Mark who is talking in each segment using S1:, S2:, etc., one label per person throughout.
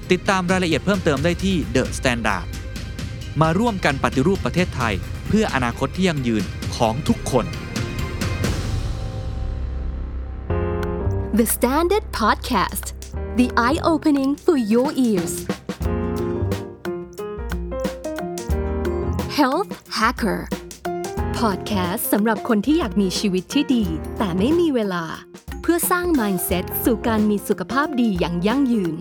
S1: ิ ติดตามรายละเอียดเพิ่มเติมได้ที่ The Standard มาร่วมกันปฏิรูปประเทศไทย เพื่ออนาคตที่ยั่งยืนของทุกคน
S2: The Standard Podcast The Eye Opening for Your Ears Health Hacker Podcast สำหรับคนที่อยากมีชีวิตที่ดี แต่ไม่มีเวลา เพื่อสร้าง Mindset สู่การมีสุขภาพดีอย่างยั่งยืน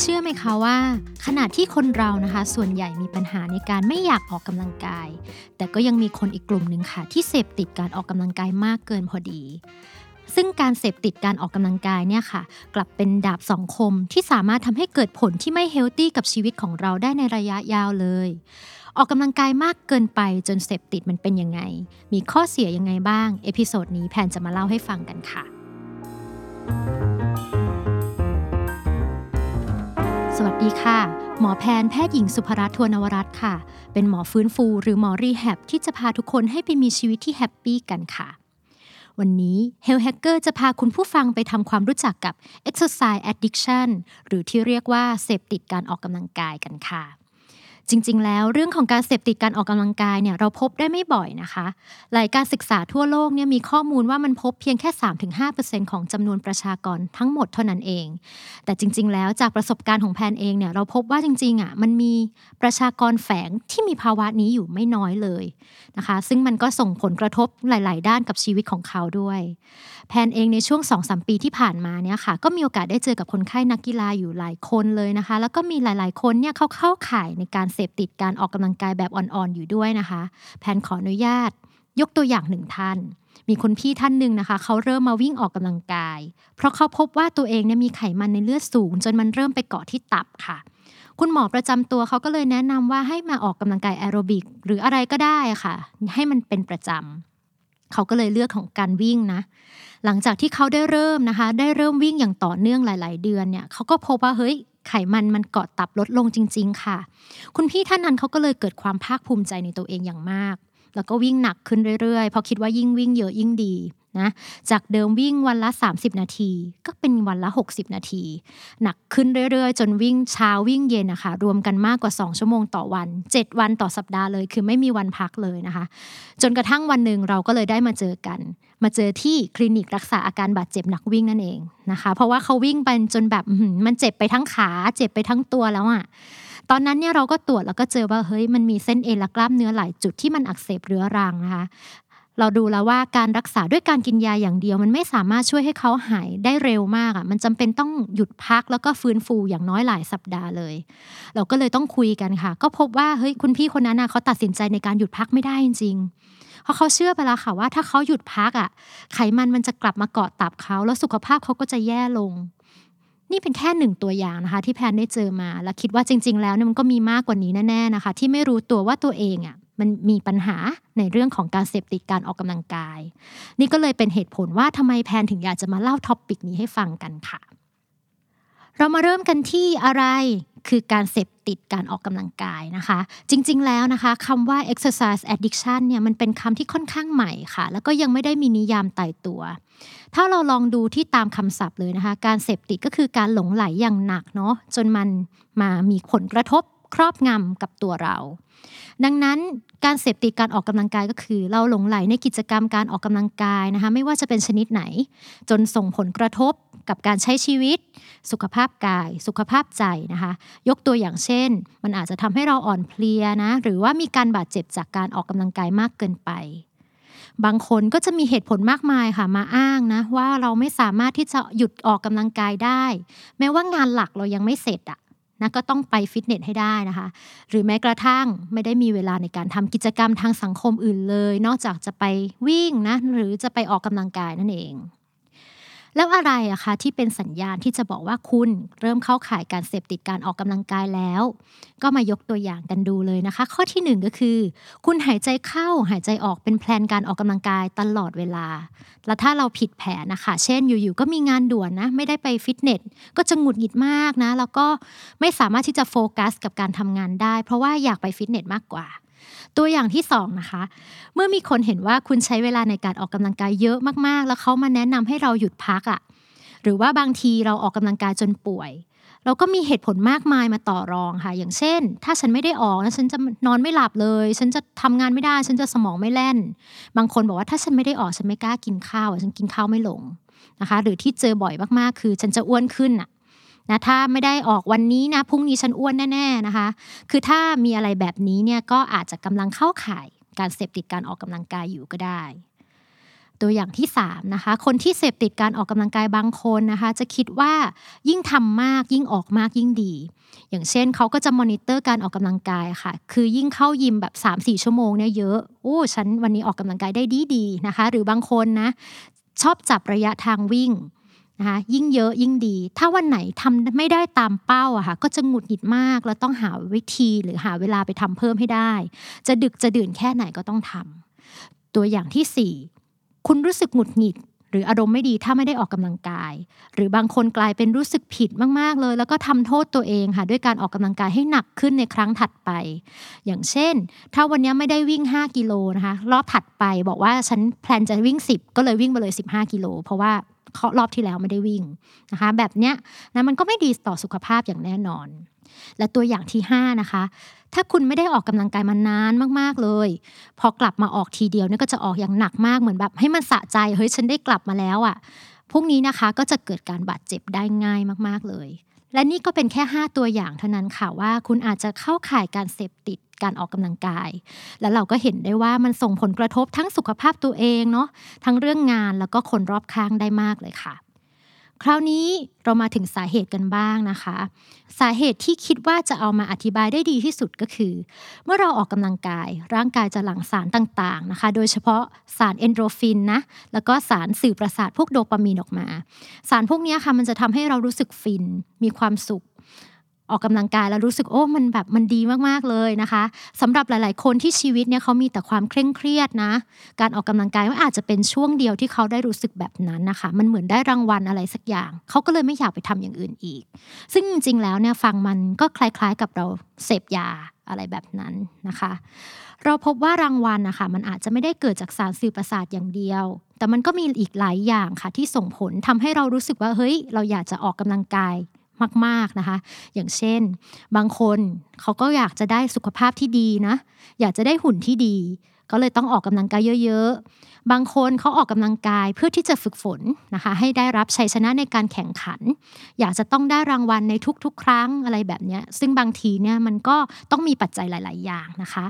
S3: เชื่อไหมคะว่า ขณะที่คนเรานะคะ ส่วนใหญ่มีปัญหาในการไม่อยากออกกำลังกาย แต่ก็ยังมีคนอีกกลุ่มหนึ่งค่ะ ที่เสพติดการออกกำลังกายมากเกินพอดี ซึ่งการเสพติดการออกกำลังกายเนี่ยค่ะ กลับเป็นดาบสองคมที่สามารถทำให้เกิดผลที่ไม่ healthy กับชีวิตของเราได้ในระยะยาวเลยออกกำลังกายมากเกินไปจนเสพติดมันเป็นยังไง มีข้อเสียยังไงบ้าง episode นี้แพนจะมาเล่าให้ฟังกันค่ะ ดีค่ะ หมอแพนแพทย์หญิงสุภรัตน์ทวนวรัตน์ค่ะ เป็นหมอฟื้นฟูหรือหมอ rehab ที่จะพาทุกคนให้ไปมีชีวิตที่ happy กันค่ะ วันนี้ Health Hacker จะพาคุณผู้ฟังไปทำความรู้จักกับ Exercise Addiction หรือที่เรียกว่าเสพติดการออกกำลังกายกันค่ะ จริง ๆ แล้วเรื่องของการเสพติดการออกกำลังกายเนี่ยเราพบได้ไม่บ่อยนะคะ หลายการศึกษาทั่วโลกเนี่ยมีข้อมูลว่ามันพบเพียงแค่ 3-5%ของจำนวนประชากรทั้งหมดเท่านั้นเอง แต่จริง ๆ แล้วจากประสบการณ์ของแพนเองเนี่ยเราพบว่าจริงๆอะมันมีประชากรแฝงที่มีภาวะนี้อยู่ไม่น้อยเลยนะคะ ซึ่งมันก็ส่งผลกระทบหลาย ๆ ด้านกับชีวิตของเขาด้วย แพนเองในช่วง 2-3 ปีที่ผ่านมาเนี่ยค่ะก็มีโอกาสได้เจอกับคนไข้นักกีฬาอยู่หลายคนเลยนะคะ แล้วก็มีหลาย ๆ คนเนี่ยเขาเข้าข่ายในการเสพติดการออกกำลังกายแบบอ่อนๆอยู่ด้วยนะคะ แพนขออนุญาต ยกตัวอย่างหนึ่งท่าน มีคนพี่ท่านหนึ่งนะคะ เขาเริ่มมาวิ่งออกกำลังกาย เพราะเขาพบว่าตัวเองเนี่ยมีไขมันในเลือดสูง จนมันเริ่มไปเกาะที่ตับค่ะคุณหมอประจำตัวเขาก็เลยแนะนำว่าให้มาออกกำลังกายแอโรบิกหรืออะไรก็ได้ค่ะ ให้มันเป็นประจำเขาก็เลยเลือกของการวิ่งนะ หลังจากที่เขาได้เริ่มนะคะ ได้เริ่มวิ่งอย่างต่อเนื่องหลาย ๆ เดือนเนี่ยเขาก็พบว่าเฮ้ย ไขมันมันเกาะตับลดลงจริง ๆ ค่ะ คุณพี่ท่านนั้นเขาก็เลยเกิดความภาคภูมิใจในตัวเองอย่างมาก แล้วก็วิ่งหนักขึ้นเรื่อยๆเพราะคิดว่ายิ่งวิ่งเยอะยิ่งดีนะจากเดิมวิ่งวันละ 30 นาที ก็เป็นวันละ 60 นาที หนักขึ้นเรื่อยๆ จนวิ่งเช้าวิ่งเย็นนะคะรวมกันมากกว่า 2 ชั่วโมงต่อวัน 7 วันต่อสัปดาห์เลย คือไม่มีวันพักเลยนะคะ จนกระทั่งวันหนึ่งเราก็เลยได้มาเจอกัน มาเจอที่คลินิกรักษาอาการบาดเจ็บนักวิ่งนั่นเองนะคะ เพราะว่าเขาวิ่งไปจนแบบมันเจ็บไปทั้งขา เจ็บไปทั้งตัวแล้วอะ่ะตอนนั้นเนี่ยเราก็ตรวจแล้วก็เจอว่าเฮ้ยมันมีเส้นเอ็นและกล้ามเนื้อหลายจุดที่มันอักเสบเรื้อรังนะคะเราดูแล้วว่าการรักษาด้วยการกินยาอย่างเดียว มันไม่สามารถช่วยให้เขาหายได้เร็วมากอะ่ะมันจำเป็นต้องหยุดพักแล้วก็ฟื้นฟูอย่างน้อยหลายสัปดาห์เลย เราก็เลยต้องคุยกันค่ะ ก็พบว่าเฮ้ยคุณพี่คนนั้นนะเขาตัดสินใจในการหยุดพักไม่ได้จริงๆ เพราะเขาเชื่อไปแล้วค่ะว่าถ้าเขาหยุดพักอะ่ะ ไขมันมันจะกลับมาเกาะตับเขาแล้วสุขภาพเขาก็จะแย่ลง นี่เป็นแค่หนึ่งตัวอย่างนะคะ ที่แพนได้เจอมา และคิดว่าจริง ๆ แล้วเนี่ยมันก็มีมากกว่านี้แน่ๆนะคะ ที่ไม่รู้ตัวว่าตัวเองอะมันมีปัญหาในเรื่องของการเสพติดการออกกำลังกาย นี่ก็เลยเป็นเหตุผลว่าทำไมแพนถึงอยากจะมาเล่า topic นี้ให้ฟังกันค่ะ เรามาเริ่มกันที่อะไรคือการเสพติดการออกกำลังกายนะคะ จริง ๆ แล้วนะคะคำว่า exercise addiction เนี่ยมันเป็นคำที่ค่อนข้างใหม่ค่ะ แล้วก็ยังไม่ได้มีนิยามตายตัว ถ้าเราลองดูที่ตามคำศัพท์เลยนะคะ การเสพติดก็คือการหลงใหลอย่างหนักเนาะจนมันมามีผลกระทบครอบงำกับตัวเรา ดังนั้นการเสพติดการออกกำลังกายก็คือ เราหลงไหลในกิจกรรมการออกกำลังกายนะคะ ไม่ว่าจะเป็นชนิดไหน จนส่งผลกระทบ กับการใช้ชีวิต สุขภาพกาย สุขภาพใจนะคะ ยกตัวอย่างเช่น มันอาจจะทำให้เราอ่อนเพลียนะ หรือว่ามีการบาดเจ็บจากการออกกำลังกายมากเกินไป บางคนก็จะมีเหตุผลมากมายค่ะมาอ้างนะ ว่าเราไม่สามารถที่จะหยุดออกกำลังกายได้ แม้ว่างานหลักเรายังไม่เสร็จอะนะก็ต้องไปฟิตเนสให้ได้นะคะ หรือแม้กระทั่งไม่ได้มีเวลาในการทำกิจกรรมทางสังคมอื่นเลย นอกจากจะไปวิ่งนะ หรือจะไปออกกำลังกายนั่นเอง แล้วอะไรอะคะที่เป็นสัญญาณที่จะบอกว่าคุณเริ่มเข้าข่ายการเสพติดการออกกำลังกายแล้ว ก็มายกตัวอย่างกันดูเลยนะคะ ข้อที่หนึ่งก็คือ คุณหายใจเข้าหายใจออกเป็นแพลนการออกกำลังกายตลอดเวลา แล้วถ้าเราผิดแผนนะคะ เช่นอยู่ๆก็มีงานด่วนนะไม่ได้ไปฟิตเนสก็จะหงุดหงิดมากนะแล้วก็ไม่สามารถที่จะโฟกัสกับการทำงานได้ เพราะว่าอยากไปฟิตเนสมากกว่า ตัวอย่างที่2นะคะ เมื่อมีคนเห็นว่าคุณใช้เวลาในการออกกำลังกายเยอะมากๆ แล้วเขามาแนะนำให้เราหยุดพักอะ่ะ หรือว่าบางทีเราออกกำลังกายจนป่วย เราก็มีเหตุผลมากมายมาต่อรองค่ะ อย่างเช่น ถ้าฉันไม่ได้ออกนะฉันจะนอนไม่หลับเลย ฉันจะทำงานไม่ได้ ฉันจะสมองไม่แล่น บางคนบอกว่าถ้าฉันไม่ได้ออกฉันไม่กล้ากินข้าวฉันกินข้าวไม่ลงนะคะ หรือที่เจอบ่อยมากๆ คือ ฉันจะอ้วนขึ้นอะ นะถ้าไม่ได้ออกวันนี้นะพรุ่งนี้ฉันอ้วนแน่ๆนะคะ คือถ้ามีอะไรแบบนี้เนี่ยก็อาจจะกำลังเข้าข่ายการเสพติดการออกกำลังกายอยู่ก็ได้ ตัวอย่างที่3นะคะคนที่เสพติดการออกกำลังกายบางคนนะคะจะคิดว่ายิ่งทำมากยิ่งออกมากยิ่งดี อย่างเช่นเขาก็จะมอนิเตอร์การออกกำลังกายค่ะ คือยิ่งเข้ายิมแบบ 3-4 ชั่วโมงเนี่ยเยอะโอ้ฉันวันนี้ออกกำลังกายได้ดีดีนะคะ หรือบางคนนะชอบจับระยะทางวิ่ง นะคะยิ่งเยอะยิ่งดี ถ้าวันไหนทำไม่ได้ตามเป้าอะค่ะก็จะหงุดหงิดมาก แล้วต้องหาวิธีหรือหาเวลาไปทำเพิ่มให้ได้ จะดึกจะดื่นแค่ไหนก็ต้องทำตัวอย่างที่ 4 คุณรู้สึกหงุดหงิด หรืออารมณ์ไม่ดีถ้าไม่ได้ออกกำลังกาย หรือบางคนกลายเป็นรู้สึกผิดมากๆเลย แล้วก็ทำโทษตัวเองค่ะด้วยการออกกำลังกายให้หนักขึ้นในครั้งถัดไป อย่างเช่น ถ้าวันนี้ไม่ได้วิ่ง 5 กิโลนะคะรอบถัดไปบอกว่าฉันแพลนจะวิ่ง 10 ก็เลยวิ่งไปเลย 15 กิโลเพราะว่า รอบที่แล้วไม่ได้วิ่งนะคะ แบบเนี้ยนะมันก็ไม่ดีต่อสุขภาพอย่างแน่นอน และตัวอย่างที่ 5 นะคะ ถ้าคุณไม่ได้ออกกำลังกายมานานมากๆเลย พอกลับมาออกทีเดียวเนี่ยก็จะออกอย่างหนักมากเหมือนแบบ ให้มันสะใจเฮ้ยฉันได้กลับมาแล้วอะ่ะพวกนี้นะคะก็จะเกิดการบาดเจ็บได้ง่ายมากๆเลย และนี่ก็เป็นแค่ 5 ตัวอย่างเท่านั้นค่ะว่าคุณอาจจะเข้าข่ายการเสพติดการออกกำลังกาย แล้วเราก็เห็นได้ว่ามันส่งผลกระทบทั้งสุขภาพตัวเองเนาะทั้งเรื่องงานแล้วก็คนรอบข้างได้มากเลยค่ะ คราวนี้เรามาถึงสาเหตุกันบ้างนะคะ สาเหตุที่คิดว่าจะเอามาอธิบายได้ดีที่สุดก็คือ เมื่อเราออกกำลังกาย ร่างกายจะหลั่งสารต่างๆนะคะ โดยเฉพาะสารเอนโดรฟินนะแล้วก็สารสื่อประสาทพวกโดปามีนออกมา สารพวกนี้ค่ะมันจะทำให้เรารู้สึกฟิน มีความสุข ออกกำลังกายแล้วรู้สึกโอ้มันแบบมันดีมากๆเลยนะคะสำหรับหลาย ๆ คนที่ชีวิตเนี่ยเขามีแต่ความเคร่งเครียดนะ การออกกำลังกายมันอาจจะเป็นช่วงเดียวที่เขาได้รู้สึกแบบนั้นนะคะ มันเหมือนได้รางวัลอะไรสักอย่าง เขาก็เลยไม่อยากไปทำอย่างอื่นอีก ซึ่งจริง ๆ แล้วเนี่ยฟังมันก็คล้าย ๆ กับเราเสพยาอะไรแบบนั้นนะคะ เราพบว่ารางวัลนะคะมันอาจจะไม่ได้เกิดจากสารสื่อประสาทอย่างเดียว แต่มันก็มีอีกหลายอย่างค่ะที่ส่งผลทำให้เรารู้สึกว่าเฮ้ย เราอยากจะออกกำลังกาย มาก ๆนะคะ อย่างเช่น บางคนเขาก็อยากจะได้สุขภาพที่ดีนะ อยากจะได้หุ่นที่ดี ก็เลยต้องออกกำลังกายเยอะ ๆ บางคนเขาออกกำลังกายเพื่อที่จะฝึกฝนนะคะ ให้ได้รับชัยชนะในการแข่งขัน อยากจะต้องได้รางวัลในทุกๆ ครั้งอะไรแบบนี้ซึ่งบางทีเนี่ยมันก็ต้องมีปัจจัยหลาย ๆ อย่างนะคะ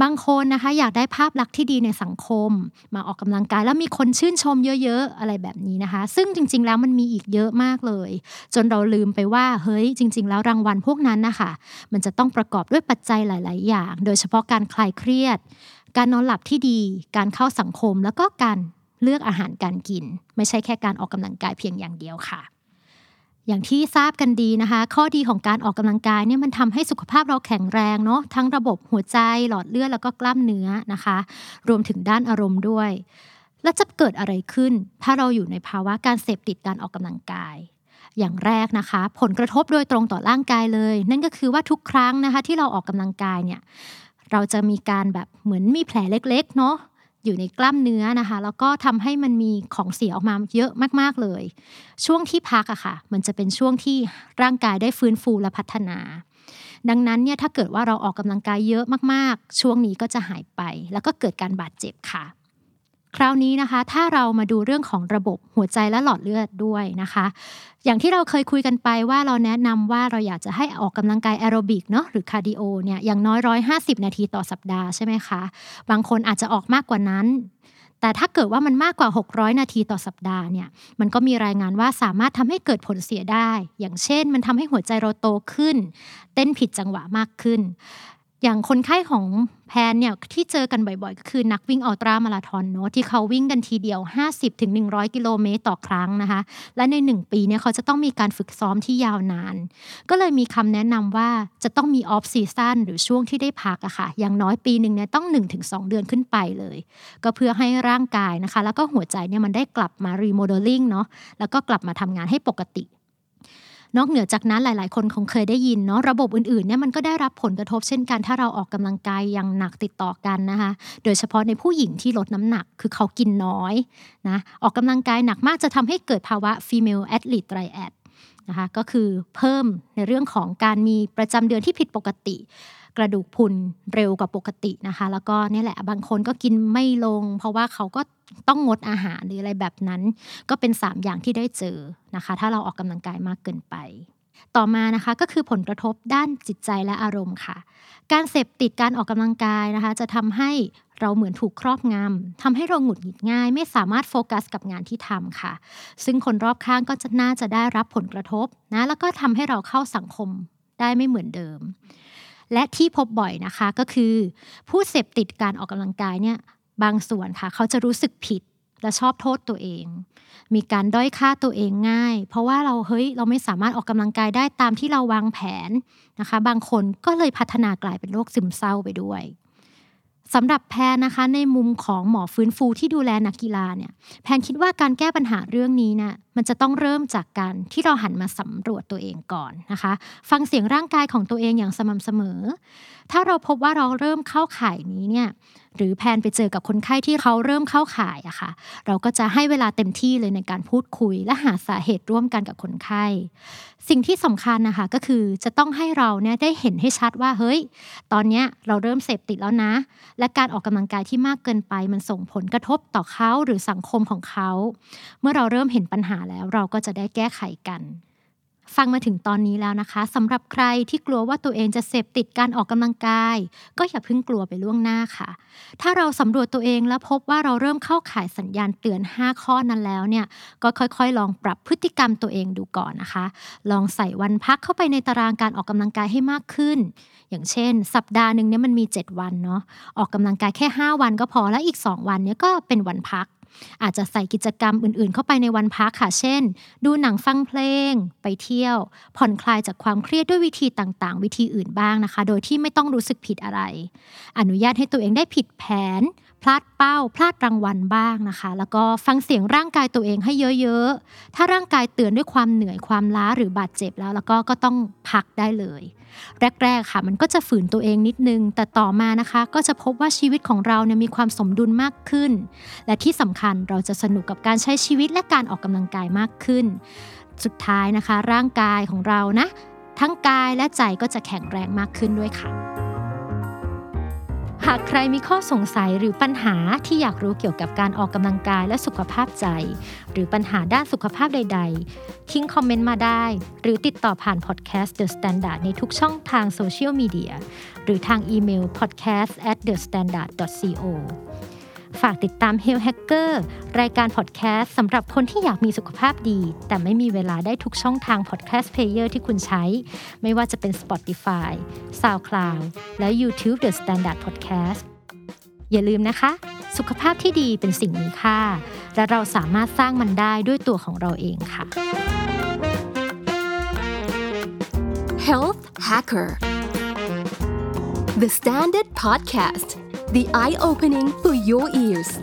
S3: บางคนนะคะอยากได้ภาพลักษณ์ที่ดีในสังคม มาออกกำลังกายแล้วมีคนชื่นชมเยอะๆ อะไรแบบนี้นะคะ ซึ่งจริง ๆ แล้วมันมีอีกเยอะมากเลย จนเราลืมไปว่าเฮ้ยจริง ๆ แล้วรางวัลพวกนั้นนะคะมันจะต้องประกอบด้วยปัจจัยหลาย ๆ อย่าง โดยเฉพาะการคลายเครียด การนอนหลับที่ดี การเข้าสังคมแล้วก็การเลือกอาหารการกิน ไม่ใช่แค่การออกกำลังกายเพียงอย่างเดียวค่ะ อย่างที่ทราบกันดีนะคะ ข้อดีของการออกกำลังกายเนี่ยมันทำให้สุขภาพเราแข็งแรงเนาะทั้งระบบหัวใจหลอดเลือดแล้วก็กล้ามเนื้อนะคะ รวมถึงด้านอารมณ์ด้วย แล้วจะเกิดอะไรขึ้น ถ้าเราอยู่ในภาวะการเสพติดการออกกำลังกาย อย่างแรกนะคะ ผลกระทบโดยตรงต่อร่างกายเลย นั่นก็คือว่าทุกครั้งนะคะ ที่เราออกกำลังกายเนี่ยเราจะมีการแบบเหมือนมีแผลเล็ก ๆ เนาะ อยู่ในกล้ามเนื้อนะคะ แล้วก็ทำให้มันมีของเสียออกมาเยอะมากๆเลย ช่วงที่พักอะค่ะ มันจะเป็นช่วงที่ร่างกายได้ฟื้นฟูและพัฒนา ดังนั้นเนี่ยถ้าเกิดว่าเราออกกำลังกายเยอะมากๆ ช่วงนี้ก็จะหายไป แล้วก็เกิดการบาดเจ็บค่ะ คราวนี้นะคะ ถ้าเรามาดูเรื่องของระบบหัวใจและหลอดเลือดด้วยนะคะ อย่างที่เราเคยคุยกันไปว่าเราแนะนำว่าเราอยากจะให้ออกกำลังกายแอโรบิกเนาะหรือ cardio เนี่ยอย่างน้อยร้อยห้าสิบนาทีต่อสัปดาห์ใช่ไหมคะ บางคนอาจจะออกมากกว่านั้นแต่ถ้าเกิดว่ามันมากกว่า 600 นาทีต่อสัปดาห์เนี่ย มันก็มีรายงานว่าสามารถทำให้เกิดผลเสียได้ อย่างเช่น มันทำให้หัวใจเราโตขึ้น เต้นผิดจังหวะมากขึ้น อย่างคนไข้ของแพนเนี่ยที่เจอกันบ่อยๆ ก็คือนักวิ่ง ultra marathon เนาะที่เขาวิ่งกันทีเดียว 50-100 กิโลเมตรต่อครั้งนะคะ และใน 1 ปีเนี่ยเขาจะต้องมีการฝึกซ้อมที่ยาวนาน ก็เลยมีคำแนะนำว่าจะต้องมี off-season หรือช่วงที่ได้พักอะค่ะ อย่างน้อยปีหนึ่งเนี่ยต้อง 1-2 เดือนขึ้นไปเลย ก็เพื่อให้ร่างกายนะคะ แล้วก็หัวใจเนี่ยมันได้กลับมา remodeling เนาะแล้วก็กลับมาทำงานให้ปกติ นอกเหนือจากนั้นหลาย ๆ คนคงเคยได้ยินเนาะระบบอื่น ๆ เนี่ยมันก็ได้รับผลกระทบเช่นกัน ถ้าเราออกกำลังกายอย่างหนักติดต่อกันนะคะ โดยเฉพาะในผู้หญิงที่ลดน้ำหนักคือเขากินน้อยนะออกกำลังกายหนักมากจะทำให้เกิดภาวะ female athlete triad นะคะก็คือเพิ่มในเรื่องของการมีประจำเดือนที่ผิดปกติ กระดูกพุนเร็วกว่าปกตินะคะ แล้วก็นี่แหละบางคนก็กินไม่ลง เพราะว่าเขาก็ ต้องงดอาหารหรืออะไรแบบนั้น ก็เป็น 3 อย่างที่ได้เจอนะคะ ถ้าเราออกกำลังกายมากเกินไป ต่อมานะคะก็คือผลกระทบด้านจิตใจและอารมณ์ค่ะ การเสพติดการออกกำลังกายนะคะ จะทำให้เราเหมือนถูกครอบงำทำให้เราหงุดหงิดง่าย ไม่สามารถโฟกัสกับงานที่ทำค่ะ ซึ่งคนรอบข้างก็จะน่าจะได้รับผลกระทบนะแล้วก็ทำให้เราเข้าสังคมได้ไม่เหมือนเดิม และที่พบบ่อยนะคะก็คือ ผู้เสพติดการออกกำลังกายเนี่ย บางส่วนค่ะ เขาจะรู้สึกผิดและชอบโทษตัวเอง มีการด้อยค่าตัวเองง่าย เพราะว่าเราเฮ้ยเราไม่สามารถออกกำลังกายได้ตามที่เราวางแผนนะคะ บางคนก็เลยพัฒนากลายเป็นโรคซึมเศร้าไปด้วยสำหรับแพนนะคะในมุมของหมอฟื้นฟูที่ดูแลนักกีฬาเนี่ยแพนคิดว่าการแก้ปัญหาเรื่องนี้นะมันจะต้องเริ่มจากการที่เราหันมาสำรวจตัวเองก่อนนะคะ ฟังเสียงร่างกายของตัวเองอย่างสม่ำเสมอ ถ้าเราพบว่าเราเริ่มเข้าข่ายนี้เนี่ย หรือแพนไปเจอกับคนไข้ที่เขาเริ่มเข้าข่ายอะค่ะ เราก็จะให้เวลาเต็มที่เลยในการพูดคุย และหาสาเหตุร่วมกันกับคนไข้ สิ่งที่สำคัญนะคะก็คือจะต้องให้เราเนี่ยได้เห็นให้ชัดว่าเฮ้ย ตอนเนี้ยเราเริ่มเสพติดแล้วนะ และการออกกำลังกายที่มากเกินไปมันส่งผลกระทบต่อเขาหรือสังคมของเขา เมื่อเราเริ่มเห็นปัญหาแล้วเราก็จะได้แก้ไขกัน ฟังมาถึงตอนนี้แล้วนะคะสำหรับใครที่กลัวว่าตัวเองจะเสพติดการออกกำลังกาย ก็อย่าเพิ่งกลัวไปล่วงหน้าค่ะ ถ้าเราสำรวจตัวเองแล้วพบว่าเราเริ่มเข้าข่ายสัญญาณเตือน 5 ข้อนั้นแล้วเนี่ยก็ค่อยๆ ลองปรับพฤติกรรมตัวเองดูก่อนนะคะ ลองใส่วันพักเข้าไปในตารางการออกกำลังกายให้มากขึ้น อย่างเช่น สัปดาห์หนึ่งเนี่ยมันมี 7 วันเนาะออกกำลังกายแค่ 5 วันก็พอแล้วอีก 2 วันเนี่ยก็เป็นวันพัก อาจจะใส่กิจกรรมอื่นๆ เข้าไปในวันพักค่ะ เช่น ดูหนังฟังเพลง ไปเที่ยว ผ่อนคลายจากความเครียดด้วยวิธีต่างๆ วิธีอื่นบ้างนะคะ โดยที่ไม่ต้องรู้สึกผิดอะไร อนุญาตให้ตัวเองได้ผิดแผน พลาดเป้า พลาดรางวัลบ้างนะคะ แล้วก็ฟังเสียงร่างกายตัวเองให้เยอะๆ ถ้าร่างกายเตือนด้วยความเหนื่อยความล้าหรือบาดเจ็บแล้ว แล้วก็ก็ต้องพักได้เลย แรกๆค่ะ มันก็จะฝืนตัวเองนิดนึง แต่ต่อมานะคะ ก็จะพบว่าชีวิตของเราเนี่ยมีความสมดุลมากขึ้น และที่สำคัญเราจะสนุกกับการใช้ชีวิตและการออกกำลังกายมากขึ้น สุดท้ายนะคะ ร่างกายของเรานะ ทั้งกายและใจก็จะแข็งแรงมากขึ้นด้วยค่ะ หากใครมีข้อสงสัยหรือปัญหาที่อยากรู้เกี่ยวกับการออกกำลังกายและสุขภาพใจ หรือปัญหาด้านสุขภาพใด ๆ ทิ้งคอมเมนต์มาได้ หรือติดต่อผ่านพอดแคสต์ The Standard ในทุกช่องทางโซเชียลมีเดียหรือทางอีเมล podcast at the standard co ฝากติดตาม Health Hacker รายการพอดแคสต์สำหรับคนที่อยากมีสุขภาพดี แต่ไม่มีเวลาได้ทุกช่องทาง podcast player ที่คุณใช้ ไม่ว่าจะเป็น Spotify, SoundCloud และ YouTube The Standard Podcast อย่าลืมนะคะ สุขภาพที่ดีเป็นสิ่งมีค่า และเราสามารถสร้างมันได้ด้วยตัวของเราเองค่ะ
S2: Health Hacker The Standard Podcast The Eye Opening for Your Ears